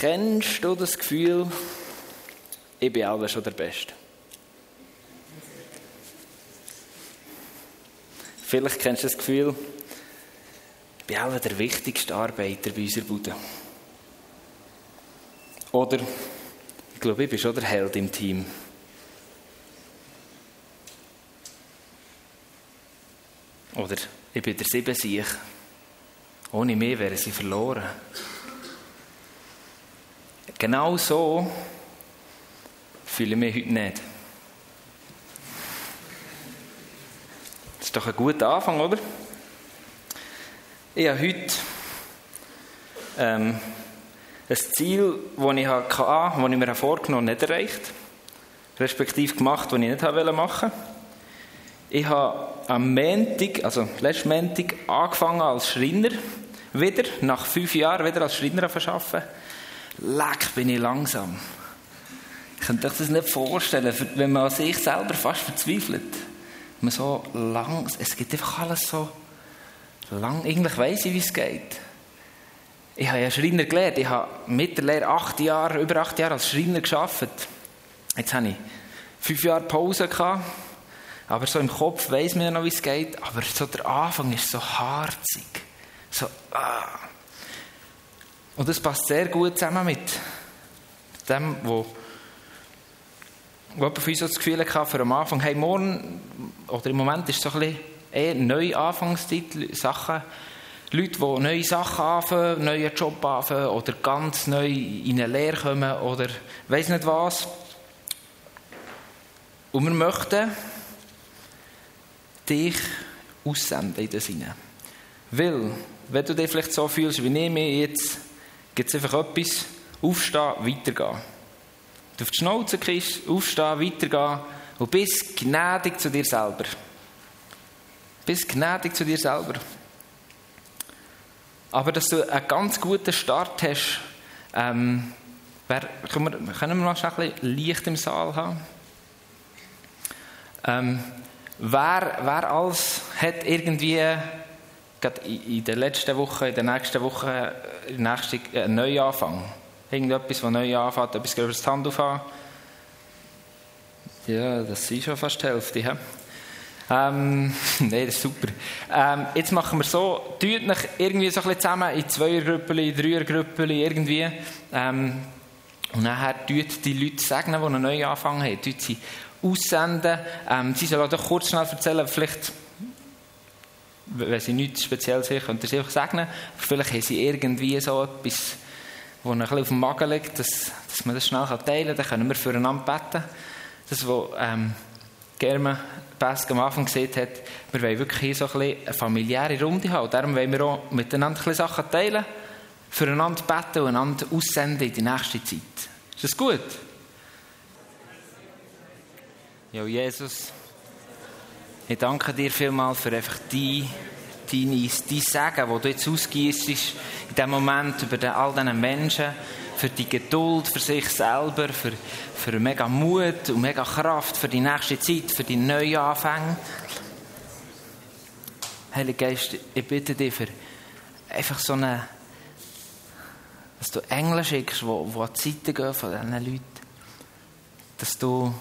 Kennst du das Gefühl, ich bin alle schon der Beste? Vielleicht kennst du das Gefühl, ich bin alle der wichtigste Arbeiter bei unserer Bude. Oder, ich glaube, ich bin schon der Held im Team. Oder, ich bin der Siebensieg. Ohne mich wären sie verloren. Genau so fühle ich mich heute nicht. Das ist doch ein guter Anfang, oder? Ich habe heute ähm, ein Ziel, das ich, hatte, das ich mir vorgenommen habe, nicht erreicht. Respektive gemacht, das ich nicht machen wollte. Ich habe am Montag, also letzten Montag, angefangen als Schreiner. Wieder, nach fünf Jahren, wieder als Schreiner zu arbeiten. Leck, bin ich langsam. Ich könnte euch das nicht vorstellen, wenn man an sich selber fast verzweifelt. Man so lang, es geht einfach alles so lang. Eigentlich weiss ich, wie es geht. Ich habe ja Schreiner gelernt. Ich habe mit der Lehre acht Jahre, über acht Jahre als Schreiner gearbeitet. Jetzt habe ich fünf Jahre Pause gehabt. Aber so im Kopf weiss man ja noch, wie es geht. Aber so der Anfang ist so harzig. So, ah. Und das passt sehr gut zusammen mit dem, wo, wo für uns so das Gefühl hatte, für am Anfang, hey, morgen, oder im Moment ist es so ein bisschen eher neue Anfangszeit, Sachen, Leute, die neue Sachen anfangen, neuen Job anfangen, oder ganz neu in eine Lehre kommen, oder weiss nicht was. Und wir möchten dich aussenden in das hinein. Weil, wenn du dich vielleicht so fühlst, wie ich mich jetzt gibt es einfach etwas, aufstehen, weitergehen. Du auf die Schnauze kriegst, aufstehen, weitergehen und bist gnädig zu dir selber. Bist gnädig zu dir selber. Aber dass du einen ganz guten Start hast, ähm, wer, können, wir, können wir mal ein bisschen Licht im Saal haben? Ähm, wer, wer alles hat irgendwie gerade in der letzten Woche, in der nächsten Woche, in der nächsten, äh, einen Neuanfang. Irgendetwas, das neu anfängt, etwas größeres die Hand aufhaben. Ja, das ist schon fast die Hälfte. He? Ähm, Nein, das ist super. Ähm, jetzt machen wir so, tut euch irgendwie so ein bisschen zusammen in Zweiergruppen, in Dreiergruppen, irgendwie. Ähm, und nachher tut die Leute segnen, die einen neuen Anfang haben, tut sie aussenden. Ähm, sie sollen doch kurz schnell erzählen, vielleicht wenn sie nichts speziell sehen, könnt ihr sie einfach segnen. Vielleicht haben sie irgendwie so etwas, wo ein bisschen auf dem Magen liegt, dass, dass man das schnell teilen kann. Dann können wir füreinander beten. Das, was ähm, Germe Pesk am Anfang gesehen hat, wir wollen wirklich hier so ein bisschen eine familiäre Runde haben. darum wollen wir auch miteinander ein bisschen Sachen teilen, füreinander beten und einander aussenden in die nächste Zeit. Ist das gut? Ja, Jesus. Ich danke dir vielmals für einfach die, deine, dein Sagen, das du jetzt ausgießt in diesem Moment über den, all diesen Menschen, für die Geduld für sich selber, für, für mega Mut und mega Kraft für die nächste Zeit, für die neuen Anfänge. Heiliger Geist, ich bitte dich für einfach so eine, dass du Engel schickst, die, die an die Seite gehen von diesen Leuten. Dass du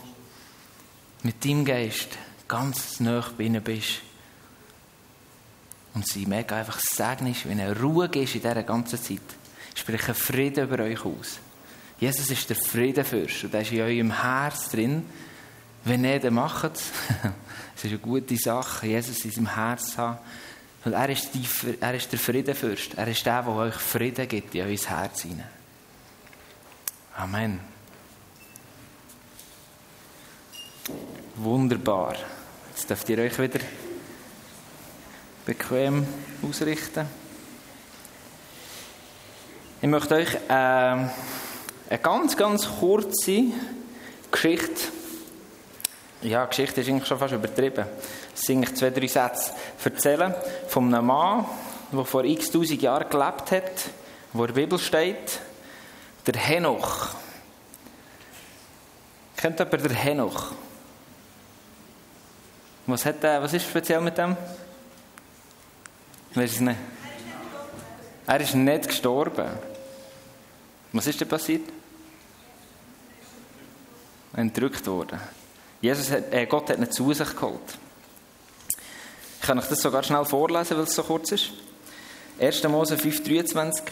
mit deinem Geist ganz nah bei bist. Und sie mega einfach segnest, wenn eine Ruhe ist in dieser ganzen Zeit. Spreche Frieden über euch aus. Jesus ist der Friedenfürst und der ist in eurem Herz drin. Wenn nicht, dann macht es. Es ist eine gute Sache, Jesus in seinem Herz zu haben. Und er ist, die, er ist der Friedenfürst. Er ist der, der euch Frieden gibt in euer Herz hinein. Amen. Wunderbar. Jetzt dürft ihr euch wieder bequem ausrichten. Ich möchte euch äh, eine ganz, ganz kurze Geschichte, ja, Geschichte ist eigentlich schon fast übertrieben, es sind eigentlich zwei, drei Sätze, erzählen von einem Mann, der vor x tausend Jahren gelebt hat, wo in der Bibel steht, der Henoch. Kennt jemand den Henoch? Was, hat was ist speziell mit dem? Weißt es nicht? Er ist nicht gestorben. Was ist denn passiert? Entrückt worden. Jesus hat, äh, Gott hat ihn zu sich geholt. Ich kann euch das sogar schnell vorlesen, weil es so kurz ist. 1. Mose 5,23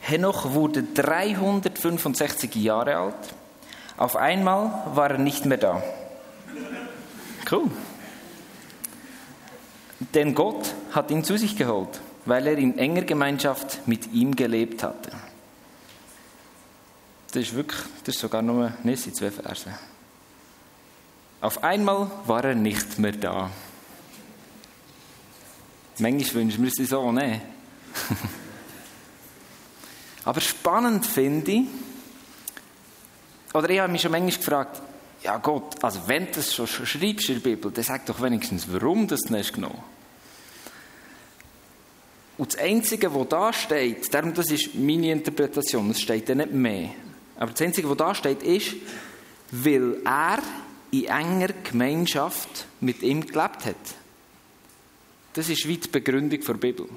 Henoch wurde 365 Jahre alt. Auf einmal war er nicht mehr da. Cool. Denn Gott hat ihn zu sich geholt, weil er in enger Gemeinschaft mit ihm gelebt hatte. Das ist wirklich, das ist sogar nur, ne, sind zwei Verse. Auf einmal war er nicht mehr da. Manchmal wünschen wir es so, ne? Aber spannend finde ich, oder ich habe mich schon manchmal gefragt, ja Gott, also wenn du das schon schreibst in der Bibel, dann sag doch wenigstens, warum du das nicht genommen Und das Einzige, was da steht, darum, das ist meine Interpretation, es steht ja nicht mehr, aber das Einzige, was da steht, ist, weil er in enger Gemeinschaft mit ihm gelebt hat. Das ist wie die Begründung der Bibel.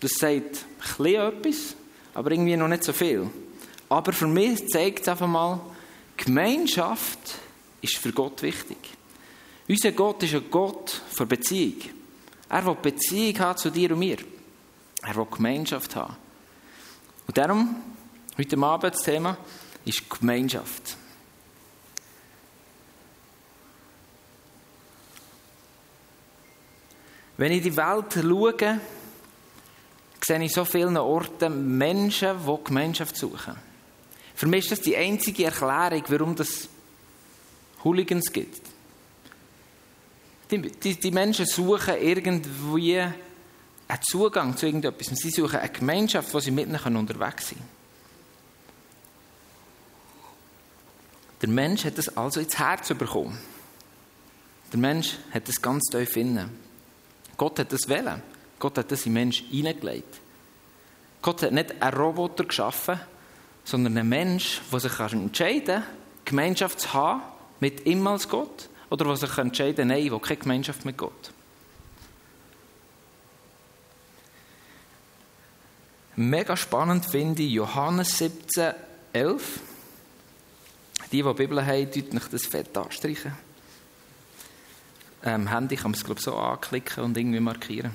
Das sagt ein etwas, aber irgendwie noch nicht so viel. Aber für mich zeigt es einfach mal, Gemeinschaft ist für Gott wichtig. Unser Gott ist ein Gott für Beziehung. Er will Beziehung haben zu dir und mir. Er will Gemeinschaft haben. Und darum, heute Abend das Thema ist Gemeinschaft. Wenn ich die Welt schaue, sehe ich so vielen Orten Menschen, die Gemeinschaft suchen. Für mich ist das die einzige Erklärung, warum es Hooligans gibt. Die, die, die, Menschen suchen irgendwie einen Zugang zu irgendetwas. Sie suchen eine Gemeinschaft, wo sie miteinander unterwegs sind. Der Mensch hat das also ins Herz bekommen. Der Mensch hat das ganz tief innen. Gott hat das wählen. Gott hat das in den Menschen hineingelegt. Gott hat nicht einen Roboter geschaffen, sondern einen Mensch, der sich entscheiden kann, Gemeinschaft zu haben mit ihm als Gott, oder der sich entscheiden kann, nein, will keine Gemeinschaft mit Gott. Mega spannend finde ich Johannes 17, 11. Die, die die Bibel haben, deuten nicht das Fett anstreichen. Ähm, Handy kann man es, glaube so anklicken und irgendwie markieren.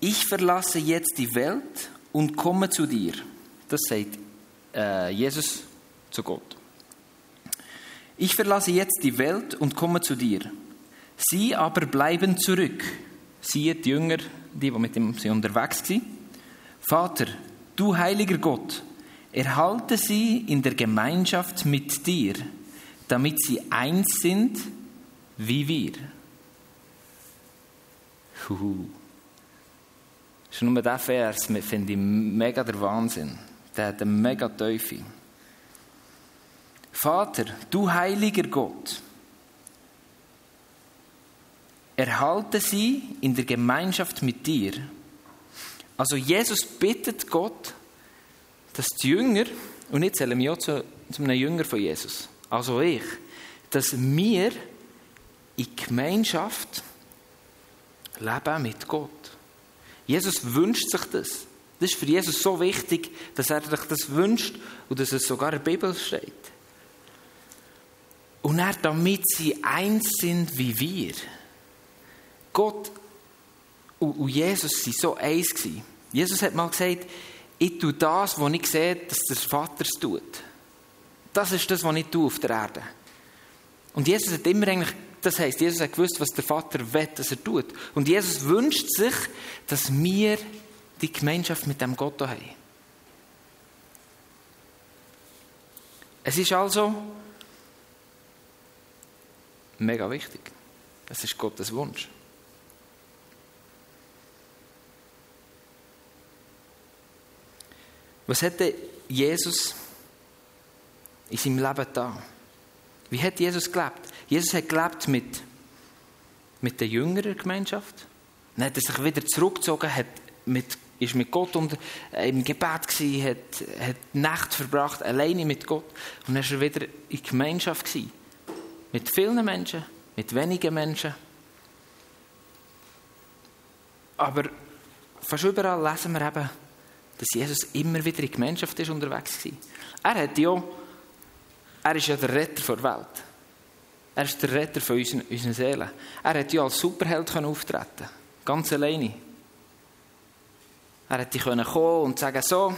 Ich verlasse jetzt die Welt und komme zu dir. Das sagt äh, Jesus zu Gott. Ich verlasse jetzt die Welt und komme zu dir. Sie aber bleiben zurück. Siehe die Jünger, die, die mit ihm unterwegs waren. Vater, du heiliger Gott, erhalte sie in der Gemeinschaft mit dir, damit sie eins sind wie wir. Huhu. Schon nur dieser Vers finde ich mega der Wahnsinn. Der hat eine mega Teufel. Vater, du heiliger Gott, erhalte sie in der Gemeinschaft mit dir. Also Jesus bittet Gott, dass die Jünger, und jetzt zählen wir auch zu, zu einem Jünger von Jesus, also ich, dass wir in Gemeinschaft leben mit Gott. Jesus wünscht sich das. Das ist für Jesus so wichtig, dass er sich das wünscht und dass es sogar in der Bibel steht. Und er, damit sie eins sind wie wir. Gott und Jesus waren so eins. Jesus hat mal gesagt, ich tue das, was ich sehe, dass der Vater es tut. Das ist das, was ich tue auf der Erde. Und Jesus hat immer eigentlich das heißt, Jesus hat gewusst, was der Vater will, dass er tut. Und Jesus wünscht sich, dass wir die Gemeinschaft mit dem Gott haben. Es ist also mega wichtig. Das ist Gottes Wunsch. Was hätte Jesus in seinem Leben da? Wie hat Jesus gelebt? Jesus hat gelebt mit, mit der jüngeren Gemeinschaft. Dann hat er sich wieder zurückgezogen, hat mit, ist mit Gott unter, äh, im Gebet gewesen, hat, hat Nacht verbracht, alleine mit Gott. Und dann war er wieder in Gemeinschaft gewesen. Mit vielen Menschen, mit wenigen Menschen. Aber fast überall lesen wir eben, dass Jesus immer wieder in Gemeinschaft ist unterwegs war. Er hat ja, er ist ja der Retter der Welt. Er ist der Retter von unseren, unseren Seelen. Er hat ja als Superheld auftreten ganz alleine. Er hätte kommen und sagen, so,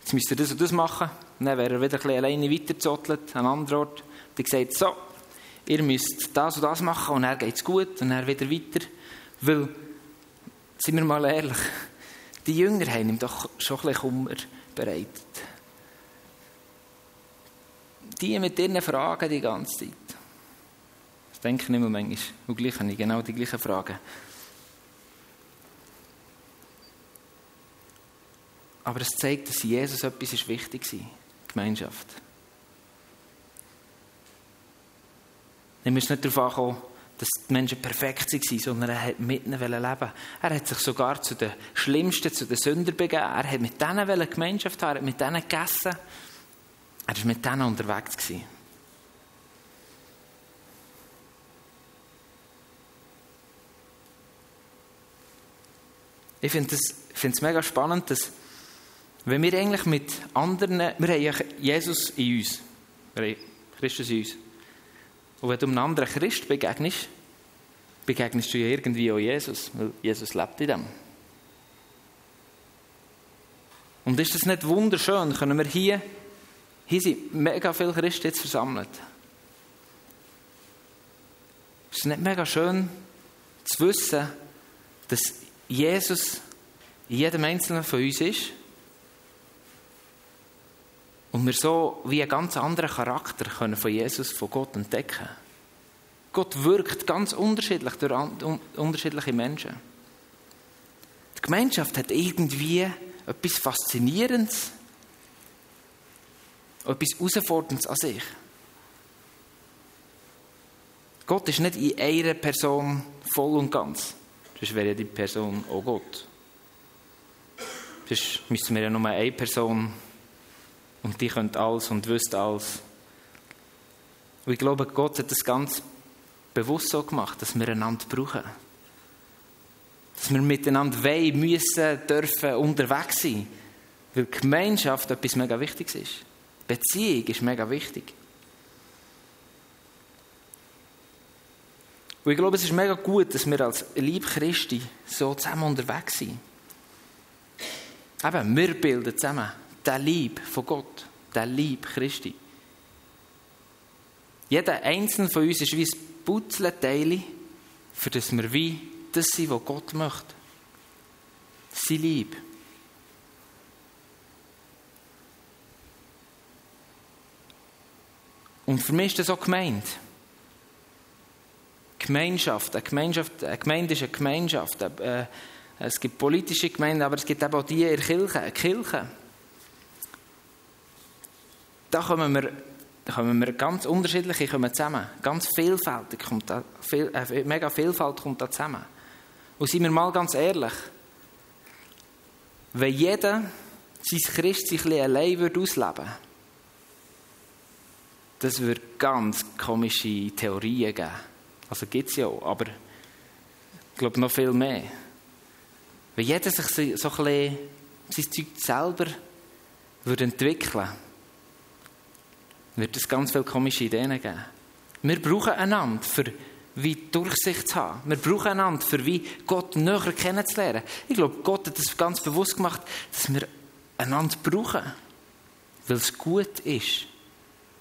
jetzt müsst ihr das und das machen. Und dann wäre er wieder alleine weitergezottelt, an einem anderen Ort. Und er gesagt, so, ihr müsst das und das machen und dann geht es gut und dann wieder weiter. Weil, sind wir mal ehrlich, die Jünger haben ihm doch schon ein bisschen Kummer bereitet. Die mit ihren Fragen die ganze Zeit. Denke ich mehr manchmal. Und gleich habe ich genau die gleichen Fragen. Aber es zeigt, dass Jesus etwas ist wichtig war. Gemeinschaft. Wir müssen nicht darauf ankommen, dass die Menschen perfekt waren, sondern er hat mit ihnen leben Er hat sich sogar zu den Schlimmsten, zu den Sündern begeben. Er hat mit denen Gemeinschaft haben, er hat mit denen gegessen. Er war mit denen unterwegs. Gewesen. Ich finde es mega spannend, dass wenn wir eigentlich mit anderen, wir haben Jesus in uns, wir haben Christus in uns. Und wenn du einem anderen Christ begegnest, begegnest du ja irgendwie auch Jesus, weil Jesus lebt in dem. Und ist das nicht wunderschön, können wir hier, hier sind mega viele Christen jetzt versammelt. Ist es nicht mega schön zu wissen, dass Jesus in jedem Einzelnen von uns ist und wir so wie einen ganz anderen Charakter können von Jesus, von Gott entdecken Gott wirkt ganz unterschiedlich durch unterschiedliche Menschen. Die Gemeinschaft hat irgendwie etwas Faszinierendes, etwas Herausforderndes an sich. Gott ist nicht in einer Person voll und ganz. Sonst wäre die Person auch Gott. Sonst müssten wir ja nur eine Person und die können alles und wüsste alles. Und ich glaube, Gott hat das ganz bewusst so gemacht, dass wir einander brauchen. Dass wir miteinander wollen, müssen, dürfen, unterwegs sein. Weil Gemeinschaft etwas mega Wichtiges ist. Beziehung ist mega wichtig. Und ich glaube, es ist mega gut, dass wir als Lieb Christi so zusammen unterwegs sind. Eben, wir bilden zusammen der Lieb von Gott, der Lieb Christi. Jeder einzelne von uns ist wie ein Putzelteil, für das wir wie das sind, was Gott möchte. Sein Lieb. Und für mich ist das auch gemeint. Gemeinschaft. Eine, Gemeinschaft, eine Gemeinde ist eine Gemeinschaft. Äh, es gibt politische Gemeinden, aber es gibt auch die in der Kirche. Eine Kirche da kommen wir, da kommen wir ganz unterschiedliche kommen zusammen. Ganz vielfältig kommt da, viel, äh, mega Vielfalt kommt da zusammen. Und seien wir mal ganz ehrlich, wenn jeder sein Christ ein allein würde ausleben das würde ganz komische Theorien geben. Also gibt es ja auch, aber ich glaube noch viel mehr. Wenn jeder sich so ein bisschen sein Zeug selber würde entwickeln wird es ganz viele komische Ideen geben. Wir brauchen einander, für wie Durchsicht zu haben. Wir brauchen einander, für wie Gott näher kennenzulernen. Ich glaube, Gott hat es ganz bewusst gemacht, dass wir einander brauchen, weil es gut ist,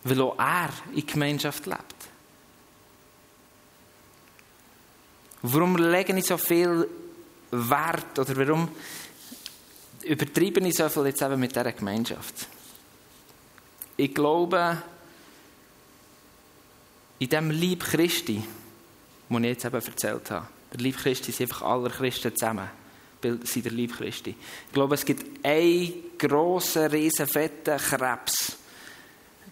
weil auch er in Gemeinschaft lebt. Warum lege ich so viel Wert oder warum übertreibe ich so viel jetzt eben mit dieser Gemeinschaft? ich glaube, in dem Lieb Christi, den ich jetzt eben erzählt habe, der Lieb Christi sind einfach alle Christen zusammen, sind der Lieb Christi. Ich glaube, es gibt einen grossen, riesen, fetten Krebs,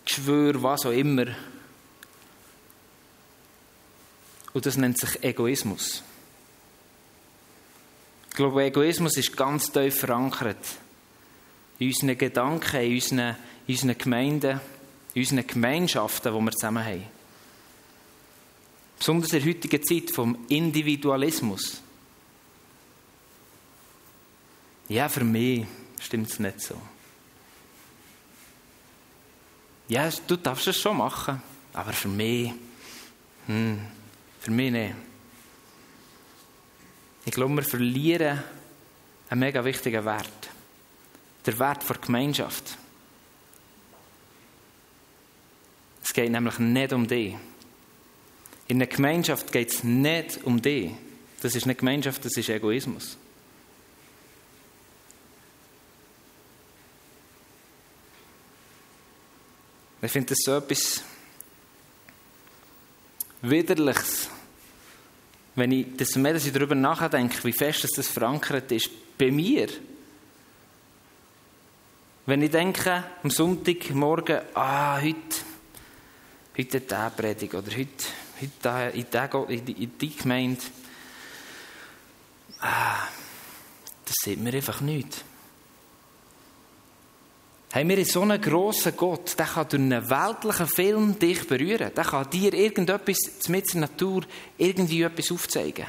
Geschwür, was auch immer. Und das nennt sich Egoismus. Ich glaube, Egoismus ist ganz tief verankert. In unseren Gedanken, in unseren in unseren Gemeinden, in unseren Gemeinschaften, die wir zusammen haben. Besonders in der heutigen Zeit vom Individualismus. Ja, für mich, stimmt es nicht so. Ja, du darfst es schon machen, aber für mich, hm, für mich nicht. Ich glaube, wir verlieren einen mega wichtigen Wert. Der Wert der Gemeinschaft. Es geht nämlich nicht um dich. In einer Gemeinschaft geht es nicht um dich. Das ist nicht Gemeinschaft, das ist Egoismus. Ich finde das so etwas Widerliches, wenn ich, desto mehr dass ich darüber nachdenke, wie fest das verankert ist, bei mir. Wenn ich denke, am Sonntagmorgen, ah, heute, heute diese Predigt oder heute, heute in, die, in die Gemeinde, ah, das sieht mir einfach nicht. Haben wir so einen grossen Gott, der kann durch einen weltlichen Film dich berühren. Der kann dir irgendetwas mit der Natur irgendwie etwas aufzeigen.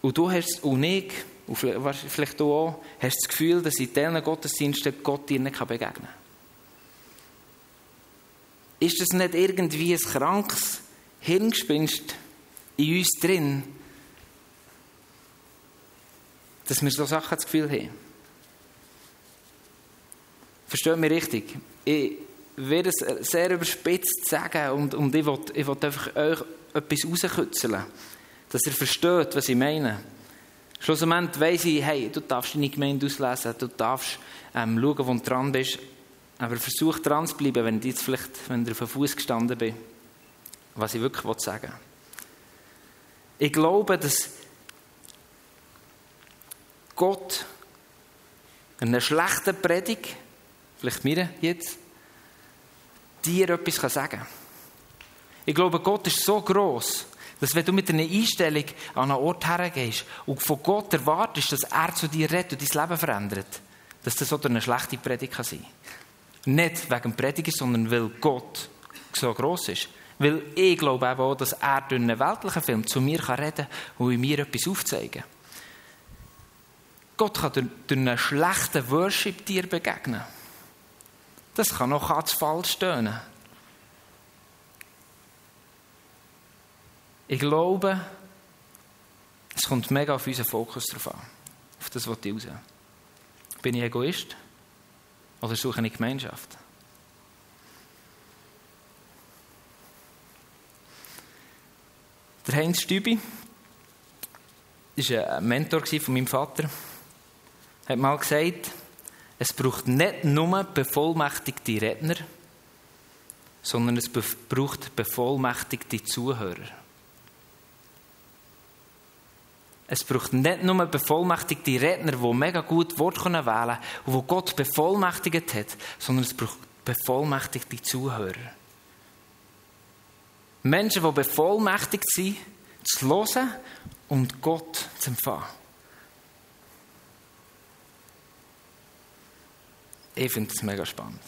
Und du hast, und ich, und vielleicht du auch, hast das Gefühl, dass in diesen Gottesdiensten Gott dir nicht begegnen kann. Ist das nicht irgendwie ein krankes Hirngespinst in uns drin, dass wir so Sachen das Gefühl haben? Versteht mich richtig? Ich werde es sehr überspitzt sagen und, und ich will, ich einfach euch etwas rauskitzeln, dass ihr versteht, was ich meine. Schlussendlich weiss ich, hey, du darfst deine Gemeinde auslesen, du darfst ähm, schauen, wo du dran bist, aber versuch dran zu bleiben, wenn jetzt vielleicht, wenn ich auf dem Fuß gestanden bin, was ich wirklich sagen will. Ich glaube, dass Gott einer schlechten Predigt, vielleicht mir jetzt, dir etwas sagen kann. Ich glaube, Gott ist so groß, dass wenn du mit einer Einstellung an einen Ort hergehst und von Gott erwartest, dass er zu dir redet und dein Leben verändert, dass das so eine schlechte Predigt kann sein Nicht wegen Prediger, sondern weil Gott so groß ist. Weil ich glaube auch, dass er durch einen weltlichen Film zu mir reden kann und mir etwas aufzeigen kann. Gott kann durch, durch einen schlechten Worship dir begegnen. Das kann auch ganz falsch tönen. Ich glaube, es kommt mega auf unseren Fokus drauf an. Auf das, was ich raus. Bin ich Egoist? Oder suche ich Gemeinschaft? Der Heinz Stübi war ein Mentor von meinem Vater hat mal gesagt, es braucht nicht nur bevollmächtigte Redner, sondern es braucht bevollmächtigte Zuhörer. Es braucht nicht nur bevollmächtigte Redner, die mega gut Wort wählen können und die Gott bevollmächtigt hat, sondern es braucht bevollmächtigte Zuhörer. Menschen, die bevollmächtigt sind, zu hören und Gott zu empfangen. Ich finde das mega spannend.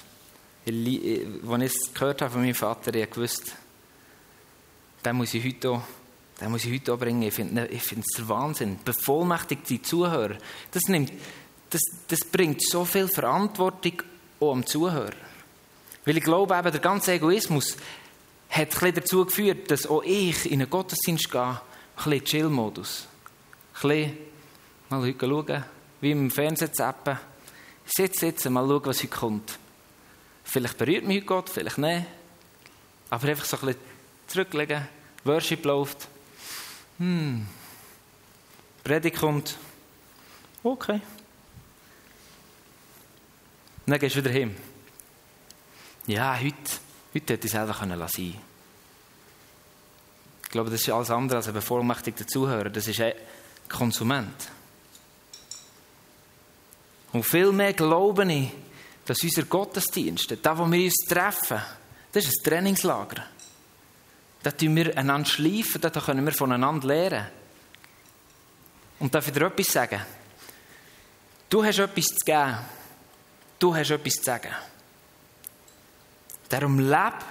als ich es gehört habe von meinem Vater, ich gewusst, den muss ich heute auch, den muss ich heute auch bringen. Ich finde ich es der Wahnsinn. Bevollmächtigte Zuhörer, das, nimmt, das, das bringt so viel Verantwortung auch am Zuhörer. Weil ich glaube, eben, der ganze Egoismus hat ein dazu geführt, dass auch ich in einen Gottesdienst gehe, ein bisschen Chill-Modus. Ein bisschen mal schauen, wie im Fernsehen zappen Sitz sitzen, mal schauen, was heute kommt. Vielleicht berührt mich Gott, vielleicht nicht. Aber einfach so ein bisschen zurücklegen. Worship läuft. Hm. Predigt kommt. Okay. dann gehst du wieder hin. Ja, heute, heute hätte ich sein können Ich glaube, das ist alles andere als ein bevollmächtigter Zuhörer. Das ist ein Konsument. Und vielmehr glaube ich, dass unser Gottesdienst, da wo wir uns treffen, das ist ein Trainingslager. Da tun wir einander schleifen, da können wir voneinander lernen. Und darf ich dir etwas sagen? Du hast etwas zu geben. Du hast etwas zu sagen. Darum lebe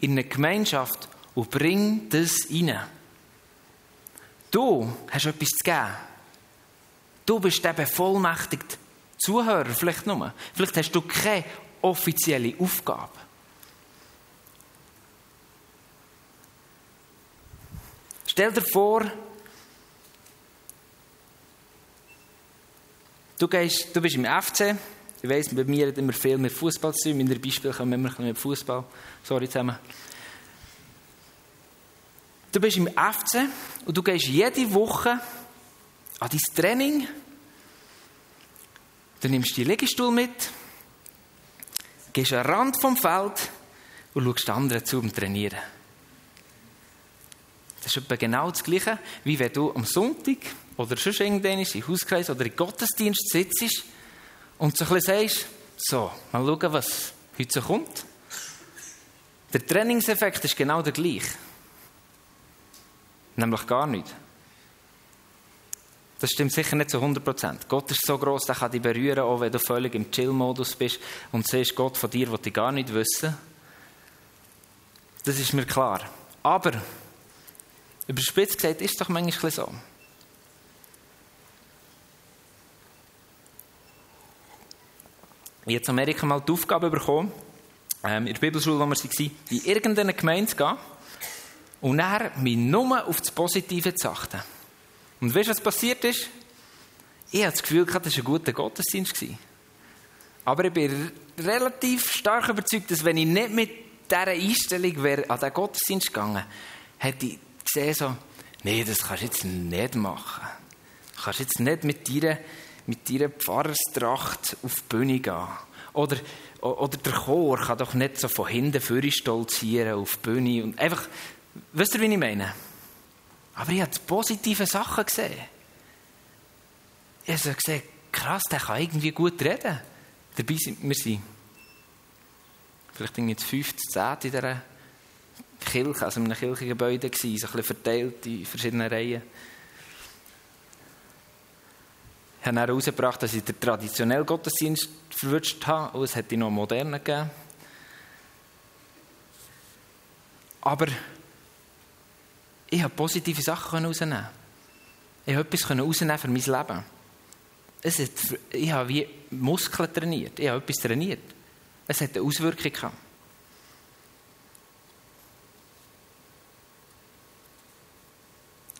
in einer Gemeinschaft und bring das rein. Du hast etwas zu geben. Du bist der bevollmächtigte Zuhörer, vielleicht nur. Vielleicht hast du keine offizielle Aufgabe. Stell dir vor, du, gehst, du bist im FC. Ich weiss, bei mir hat immer viel mit Fußball zu tun. In der Beispiel kommen wir immer mit Fußball. Sorry zusammen. Du bist im FC und du gehst jede Woche an dein Training. Du nimmst die Liegestuhl mit, gehst an den Rand vom Feld und schaust anderen zu beim Trainieren. Das ist etwa genau das Gleiche, wie wenn du am Sonntag oder schon irgendwann im Hauskreis oder im Gottesdienst sitzt und so ein bisschen sagst, so, mal schauen, was heute so kommt. Der Trainingseffekt ist genau der gleiche. Nämlich gar nicht. Das stimmt sicher nicht zu 100%. Gott ist so groß, der kann dich berühren, auch wenn du völlig im Chill-Modus bist und siehst, Gott von dir will ich gar nicht wissen. Das ist mir klar. Aber, überspitzt gesagt, ist es doch manchmal so. Ich habe in Amerika mal die Aufgabe bekommen, ähm, in der Bibelschule, wo wir waren, in irgendeine Gemeinde zu gehen und dann mich nur auf das Positive zu achten. Und weißt du, was passiert ist? Ich hatte das Gefühl, das war ein guter Gottesdienst. Aber ich bin relativ stark überzeugt, dass wenn ich nicht mit dieser Einstellung wäre an den Gottesdienst gegangen, hätte ich gesehen so, nee, das kannst du jetzt nicht machen. Du kannst jetzt nicht mit deiner, mit deiner Pfarrerstracht auf die Bühne gehen. Oder, oder der Chor kann doch nicht so von hinten stolzieren auf die Bühne. Und einfach, wisst ihr, wie ich meine? Aber ich habe positive Sachen gesehen. Ich habe gesehen, krass, der kann irgendwie gut reden. Dabei sind wir sind vielleicht irgendwie das fünfte, zehnte in dieser Kirche, also in einem Kirchengebäude so ein bisschen verteilt in verschiedenen Reihen. Ich habe dann herausgebracht, dass ich den traditionellen Gottesdienst verwünscht habe und es hätte noch einen modernen gegeben. Aber ich habe positive Sachen herausnehmen Ich habe etwas herausnehmen für mein Leben. Es hat, ich habe wie Muskeln trainiert. Ich habe etwas trainiert. Es hat eine Auswirkung gehabt.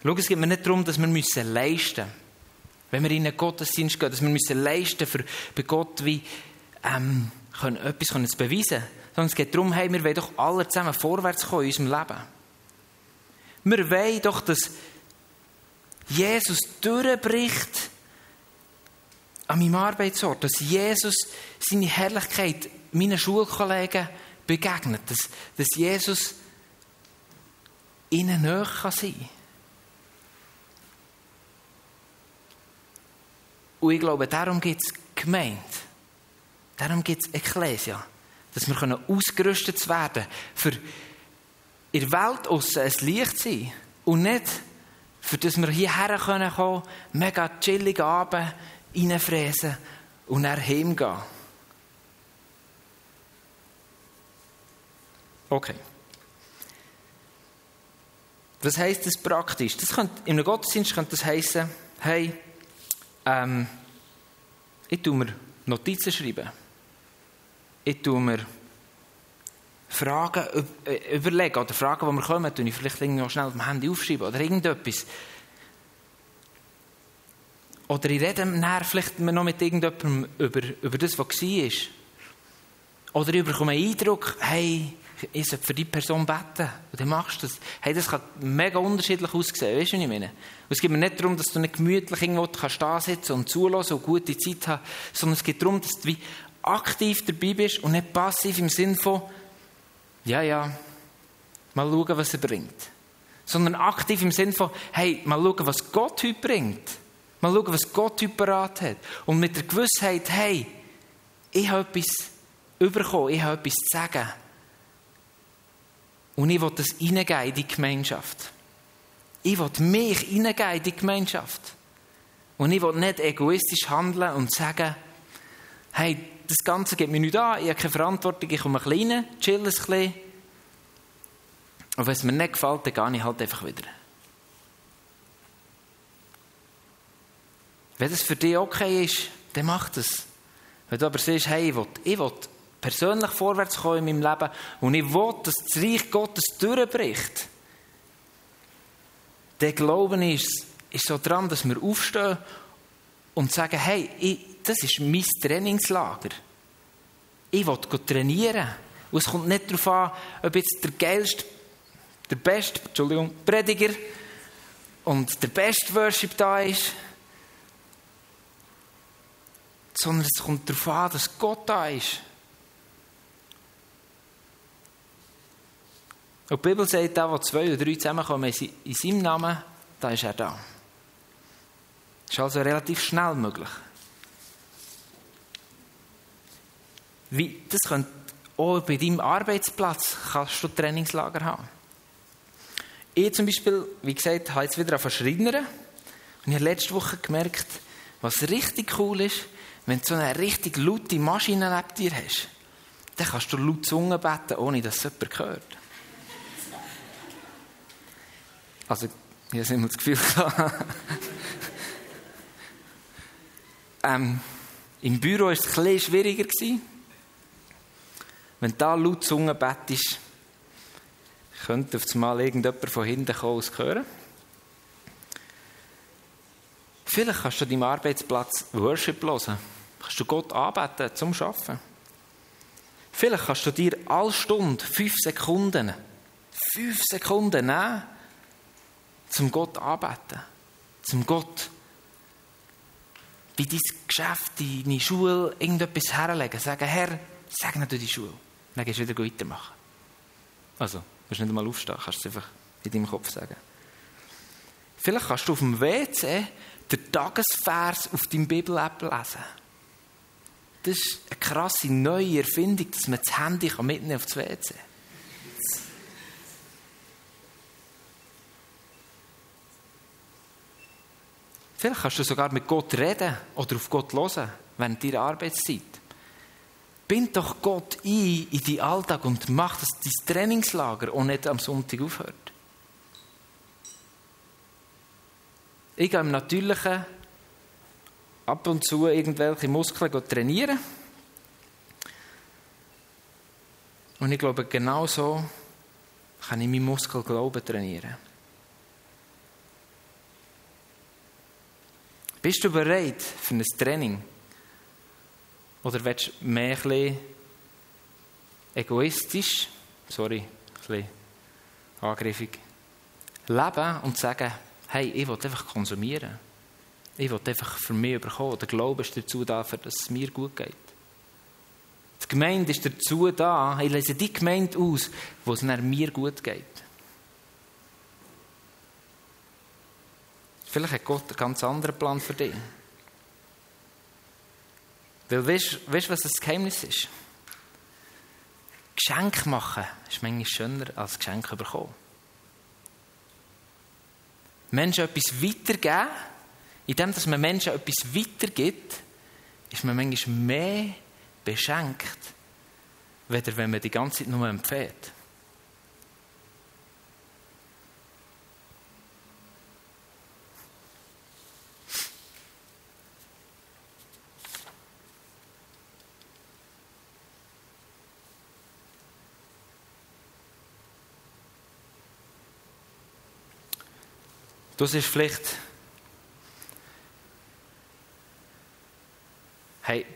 Schau, es geht mir nicht darum, dass wir müssen leisten müssen. Wenn wir in einen Gottesdienst gehen, dass wir müssen leisten für bei Gott wie ähm, können, etwas können zu beweisen. Sondern es geht darum, hey, wir wollen doch alle zusammen vorwärts kommen in unserem Leben. Wir wollen doch, dass Jesus durchbricht an meinem Arbeitsort, dass Jesus seine Herrlichkeit meinen Schulkollegen begegnet, dass, dass Jesus ihnen näher kann sein kann. Und ich glaube, darum gibt es Gemeinde. Darum gibt es Ekklesia. Dass wir ausgerüstet werden für in der Welt aussen ein Licht sein und nicht, für das wir hierher kommen können, mega chillig Abend reinfräsen und dann heimgehen. Okay. Was heisst das praktisch? Das könnte, in einem Gottesdienst könnte das heißen, hey, ähm, ich tue mir Notizen schreiben. Ich tue mir Fragen äh, überlegen oder Fragen, die wir kommen, tue ich vielleicht noch schnell auf dem Handy aufschreiben oder irgendetwas. Oder ich rede nachher vielleicht noch mit irgendjemandem über, über das, was war. Oder ich bekomme einen Eindruck, hey, ich sollte für die Person beten. Und dann machst du das. Hey, das kann mega unterschiedlich aussehen. Weißt du, was ich meine? Und es geht mir nicht darum, dass du nicht gemütlich irgendwo kannst da sitzen und zulassen und gute Zeit haben, sondern es geht darum, dass du wie aktiv dabei bist und nicht passiv im Sinn von, ja, ja, mal schauen, was er bringt. Sondern aktiv im Sinn von, hey, mal schauen, was Gott heute bringt. Mal schauen, was Gott heute parat hat. Und mit der Gewissheit, hey, ich habe etwas bekommen, ich habe etwas zu sagen. Und ich will das hineingeben in die Gemeinschaft. Ich will mich hineingeben in die Gemeinschaft. Und ich will nicht egoistisch handeln und sagen, hey, das Ganze geht mir nicht an, ich habe keine Verantwortung, ich komme ein bisschen rein, chill ein bisschen. Und wenn es mir nicht gefällt, dann gehe ich halt einfach wieder. Wenn das für dich okay ist, dann mach das. Wenn du aber siehst, hey, ich will, ich will persönlich vorwärts kommen in meinem Leben und ich will, dass das Reich Gottes durchbricht, der Glauben ist, ist so dran, dass wir aufstehen und sagen, hey, ich, das ist mein Trainingslager. Ich will trainieren. Und es kommt nicht darauf an, ob jetzt der geilste, der beste, Entschuldigung, Prediger und der beste Worship da ist, sondern es kommt darauf an, dass Gott da ist. Und die Bibel sagt, da, wo zwei oder drei zusammenkommen in seinem Namen, da ist er da. Das ist also relativ schnell möglich. Wie, das könnte auch bei deinem Arbeitsplatz kannst du Trainingslager haben. Ich zum Beispiel, wie gesagt, habe jetzt wieder auf Schreiner. Und ich habe letzte Woche gemerkt, was richtig cool ist, wenn du so eine richtig laute Maschine neben dir hast. Dann kannst du laut Zunge beten, ohne dass es jemand hört. Also, ich habe immer das Gefühl ähm, Im Büro war es ein bisschen schwieriger. Wenn da laut Zunge bettest, könnte auf einmal irgendjemand von hinten kommen und hören. Vielleicht kannst du an deinem Arbeitsplatz Worship hören. Kannst du Gott anbeten zum Arbeiten. Vielleicht kannst du dir alle Stunde fünf Sekunden, fünf Sekunden nehmen, zum Gott anbeten. Zum Gott bei dein Geschäft, deine Schule irgendetwas herlegen. Sagen, Herr, segne du die Schule. Dann gehst du wieder weitermachen. Also, du musst nicht einmal aufstehen, kannst du es einfach in deinem Kopf sagen. Vielleicht kannst du auf dem WC den Tagesvers auf deinem Bibel-App lesen. Das ist eine krasse neue Erfindung, dass man das Handy mitnehmen auf das WC. Vielleicht kannst du sogar mit Gott reden oder auf Gott hören während deiner Arbeitszeit. Bind doch Gott ein in deinen Alltag und mach, dass dein Trainingslager auch nicht am Sonntag aufhört. Ich gehe im Natürlichen ab und zu irgendwelche Muskeln trainieren. Und ich glaube, genau so kann ich meinen Muskelglauben trainieren. Bist du bereit für ein Training? Oder willst du mehr ein egoistisch, sorry, ein angriffig, leben und sagen, hey, ich will einfach konsumieren. Ich will einfach für mich bekommen. Der Glaube ist dazu da, dass es mir gut geht. Die Gemeinde ist dazu da, ich lese die Gemeinde aus, wo es mir gut geht. Vielleicht hat Gott einen ganz anderen Plan für dich. Weil weißt du, was das Geheimnis ist? Geschenk machen ist manchmal schöner als Geschenk bekommen. Menschen etwas weitergeben, indem dass man Menschen etwas weitergibt, ist man manchmal mehr beschenkt, weder wenn man die ganze Zeit nur empfiehlt. Das ist vielleicht, hey,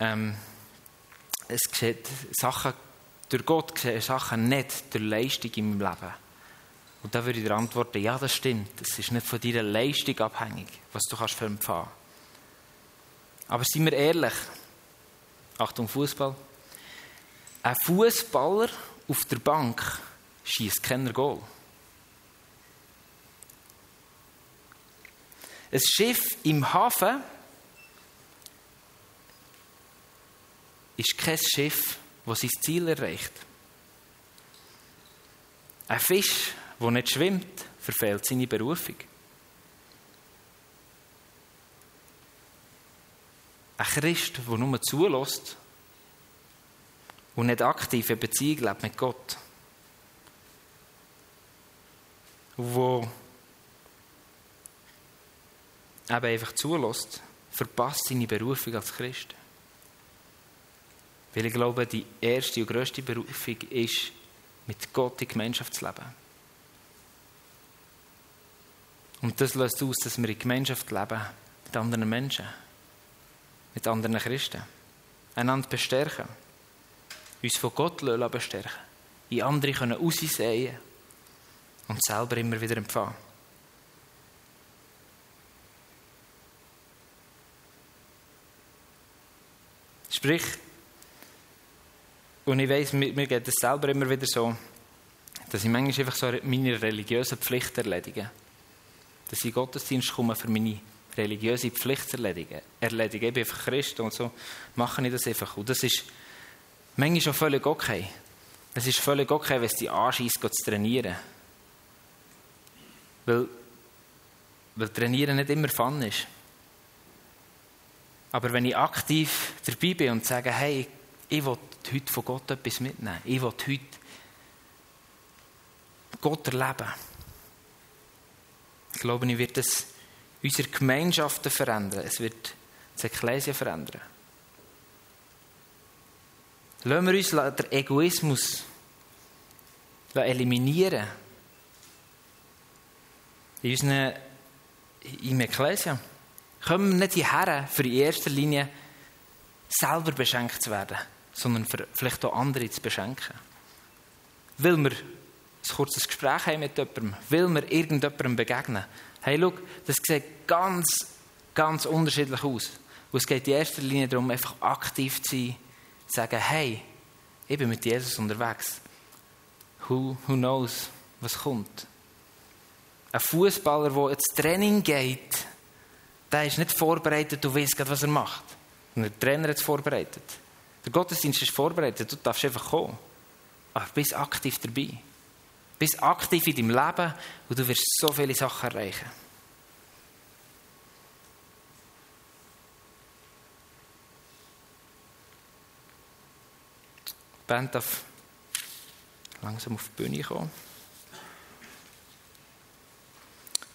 ähm, es geschieht Sachen, durch Gott geschehen Sachen nicht durch Leistung in meinem Leben. Und da würde ich dir antworten, ja, das stimmt. Es ist nicht von deiner Leistung abhängig, was du kannst für empfangen. Aber seien wir ehrlich, Achtung Fußball, ein Fußballer auf der Bank schießt keiner Goal. Ein Schiff im Hafen ist kein Schiff, das sein Ziel erreicht. Ein Fisch, der nicht schwimmt, verfehlt seine Berufung. Ein Christ, der nur zulässt und nicht aktiv in Beziehung lebt mit Gott. Und eben einfach zulässt, verpasst seine Berufung als Christ. Weil ich glaube, die erste und grösste Berufung ist, mit Gott in Gemeinschaft zu leben. Und das löst aus, dass wir in Gemeinschaft leben mit anderen Menschen, mit anderen Christen, einander bestärken, uns von Gott bestärken, in andere können aussehen und selber immer wieder empfangen. Sprich, und ich weiss, mir, mir geht es selber immer wieder so, dass ich manchmal einfach so meine religiösen Pflicht erledige. Dass ich Gottesdienst komme, für meine religiöse Pflicht zu erledigen. Erledige. Ich bin einfach Christ und so mache ich das einfach. Und das ist manchmal schon völlig okay. Es ist völlig okay, wenn es dich anschießt, zu trainieren. Weil, weil Trainieren nicht immer Fun ist. Aber wenn ich aktiv dabei bin und sage, hey, ich will heute von Gott etwas mitnehmen. Ich will heute Gott erleben. Ich glaube, ich wird es unsere Gemeinschaften verändern. Es wird das Ekklesia verändern. Lassen wir uns den Egoismus eliminieren. In unseren, im Ekklesia. Kommen wir nicht hierher, für in erster Linie selber beschenkt zu werden, sondern vielleicht auch andere zu beschenken. Will wir ein kurzes Gespräch haben mit jemandem, will wir irgendjemandem begegnen. Hey, schau, das sieht ganz, ganz unterschiedlich aus. Und es geht in erster Linie darum, einfach aktiv zu sein, zu sagen, hey, ich bin mit Jesus unterwegs. Who, who knows, was kommt? Ein Fußballer, der ins Training geht, der ist nicht vorbereitet, du weißt was er macht. Und der Trainer hat es vorbereitet. Der Gottesdienst ist vorbereitet, du darfst einfach kommen. Aber bist aktiv dabei. Bist aktiv in deinem Leben und du wirst so viele Sachen erreichen. Die Band darf langsam auf die Bühne kommen.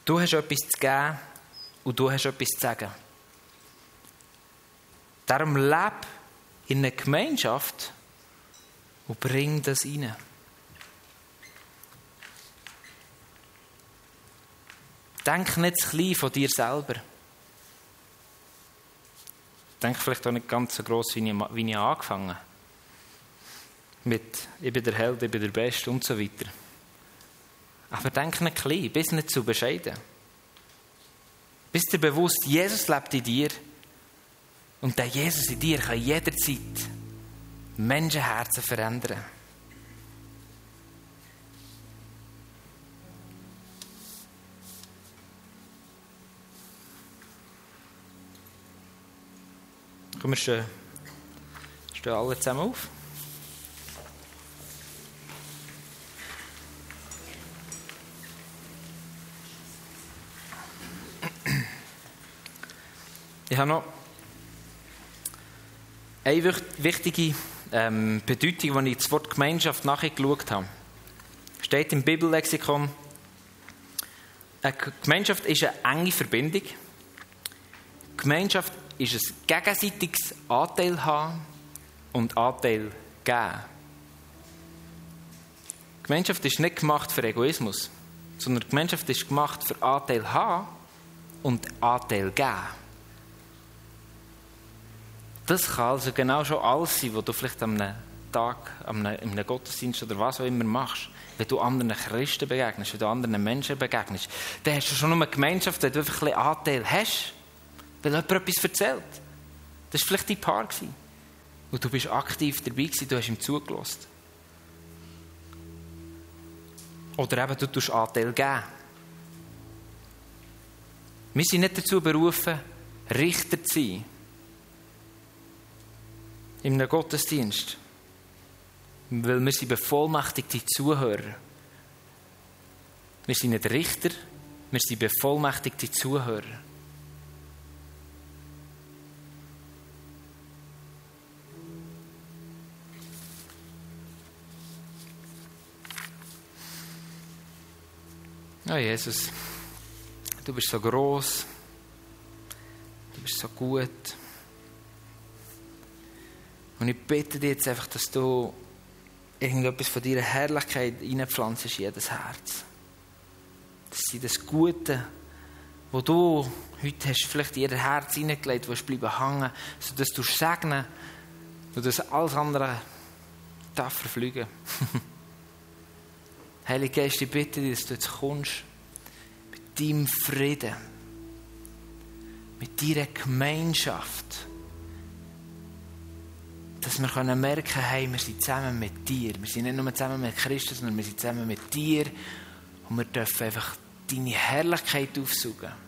Du hast etwas zu geben und du hast etwas zu sagen. Darum leb in einer Gemeinschaft und bring das rein. Denk nicht zu klein von dir selber. Denk vielleicht auch nicht ganz so gross, wie ich, wie ich angefangen habe. Mit, ich bin der Held, ich bin der Beste und so weiter. Aber denk nicht klein, bist nicht zu bescheiden. Bist dir bewusst, Jesus lebt in dir. Und der Jesus in dir kann jederzeit Menschenherzen verändern. Komm, wir stehen, stehen alle zusammen auf. Ich habe noch eine wichtige ähm, Bedeutung, als ich das Wort Gemeinschaft nachgeschaut habe. Steht im Bibellexikon, eine Gemeinschaft ist eine enge Verbindung. Gemeinschaft ist ein gegenseitiges Anteil haben und Anteil geben. Gemeinschaft ist nicht gemacht für Egoismus, sondern Gemeinschaft ist gemacht für Anteil haben und Anteil geben. Das kann also genau schon alles sein, was du vielleicht am Tag, am einem Gottesdienst oder was auch immer machst. Wenn du anderen Christen begegnest, wenn du anderen Menschen begegnest, dann hast du schon eine Gemeinschaft, wenn du einfach ein bisschen Anteil hast, weil jemand etwas erzählt. Das war vielleicht dein Paar. Und du bist aktiv dabei gewesen, du hast ihm zugelassen. Oder eben, du tust Anteil geben. Wir sind nicht dazu berufen, Richter zu sein in einem Gottesdienst. Weil wir sind bevollmächtigte Zuhörer. Wir sind nicht Richter, wir sind bevollmächtigte Zuhörer. Oh Jesus, du bist so groß, Du bist so gut. Und ich bitte dich jetzt einfach, dass du irgendetwas von deiner Herrlichkeit reinpflanzt in jedes Herz. Dass sie das Gute, wo du heute hast, vielleicht in ihr Herz hineingelegt, wo es bleiben hängen, sodass du segnen, sodass alles andere darf verfliegen. Heilige Geist, ich bitte dich, dass du jetzt kommst mit deinem Frieden, mit deiner Gemeinschaft, dass wir können merken hey, wir sind zusammen mit dir. Wir sind nicht nur zusammen mit Christus, sondern wir sind zusammen mit dir und wir dürfen einfach deine Herrlichkeit aufsuchen.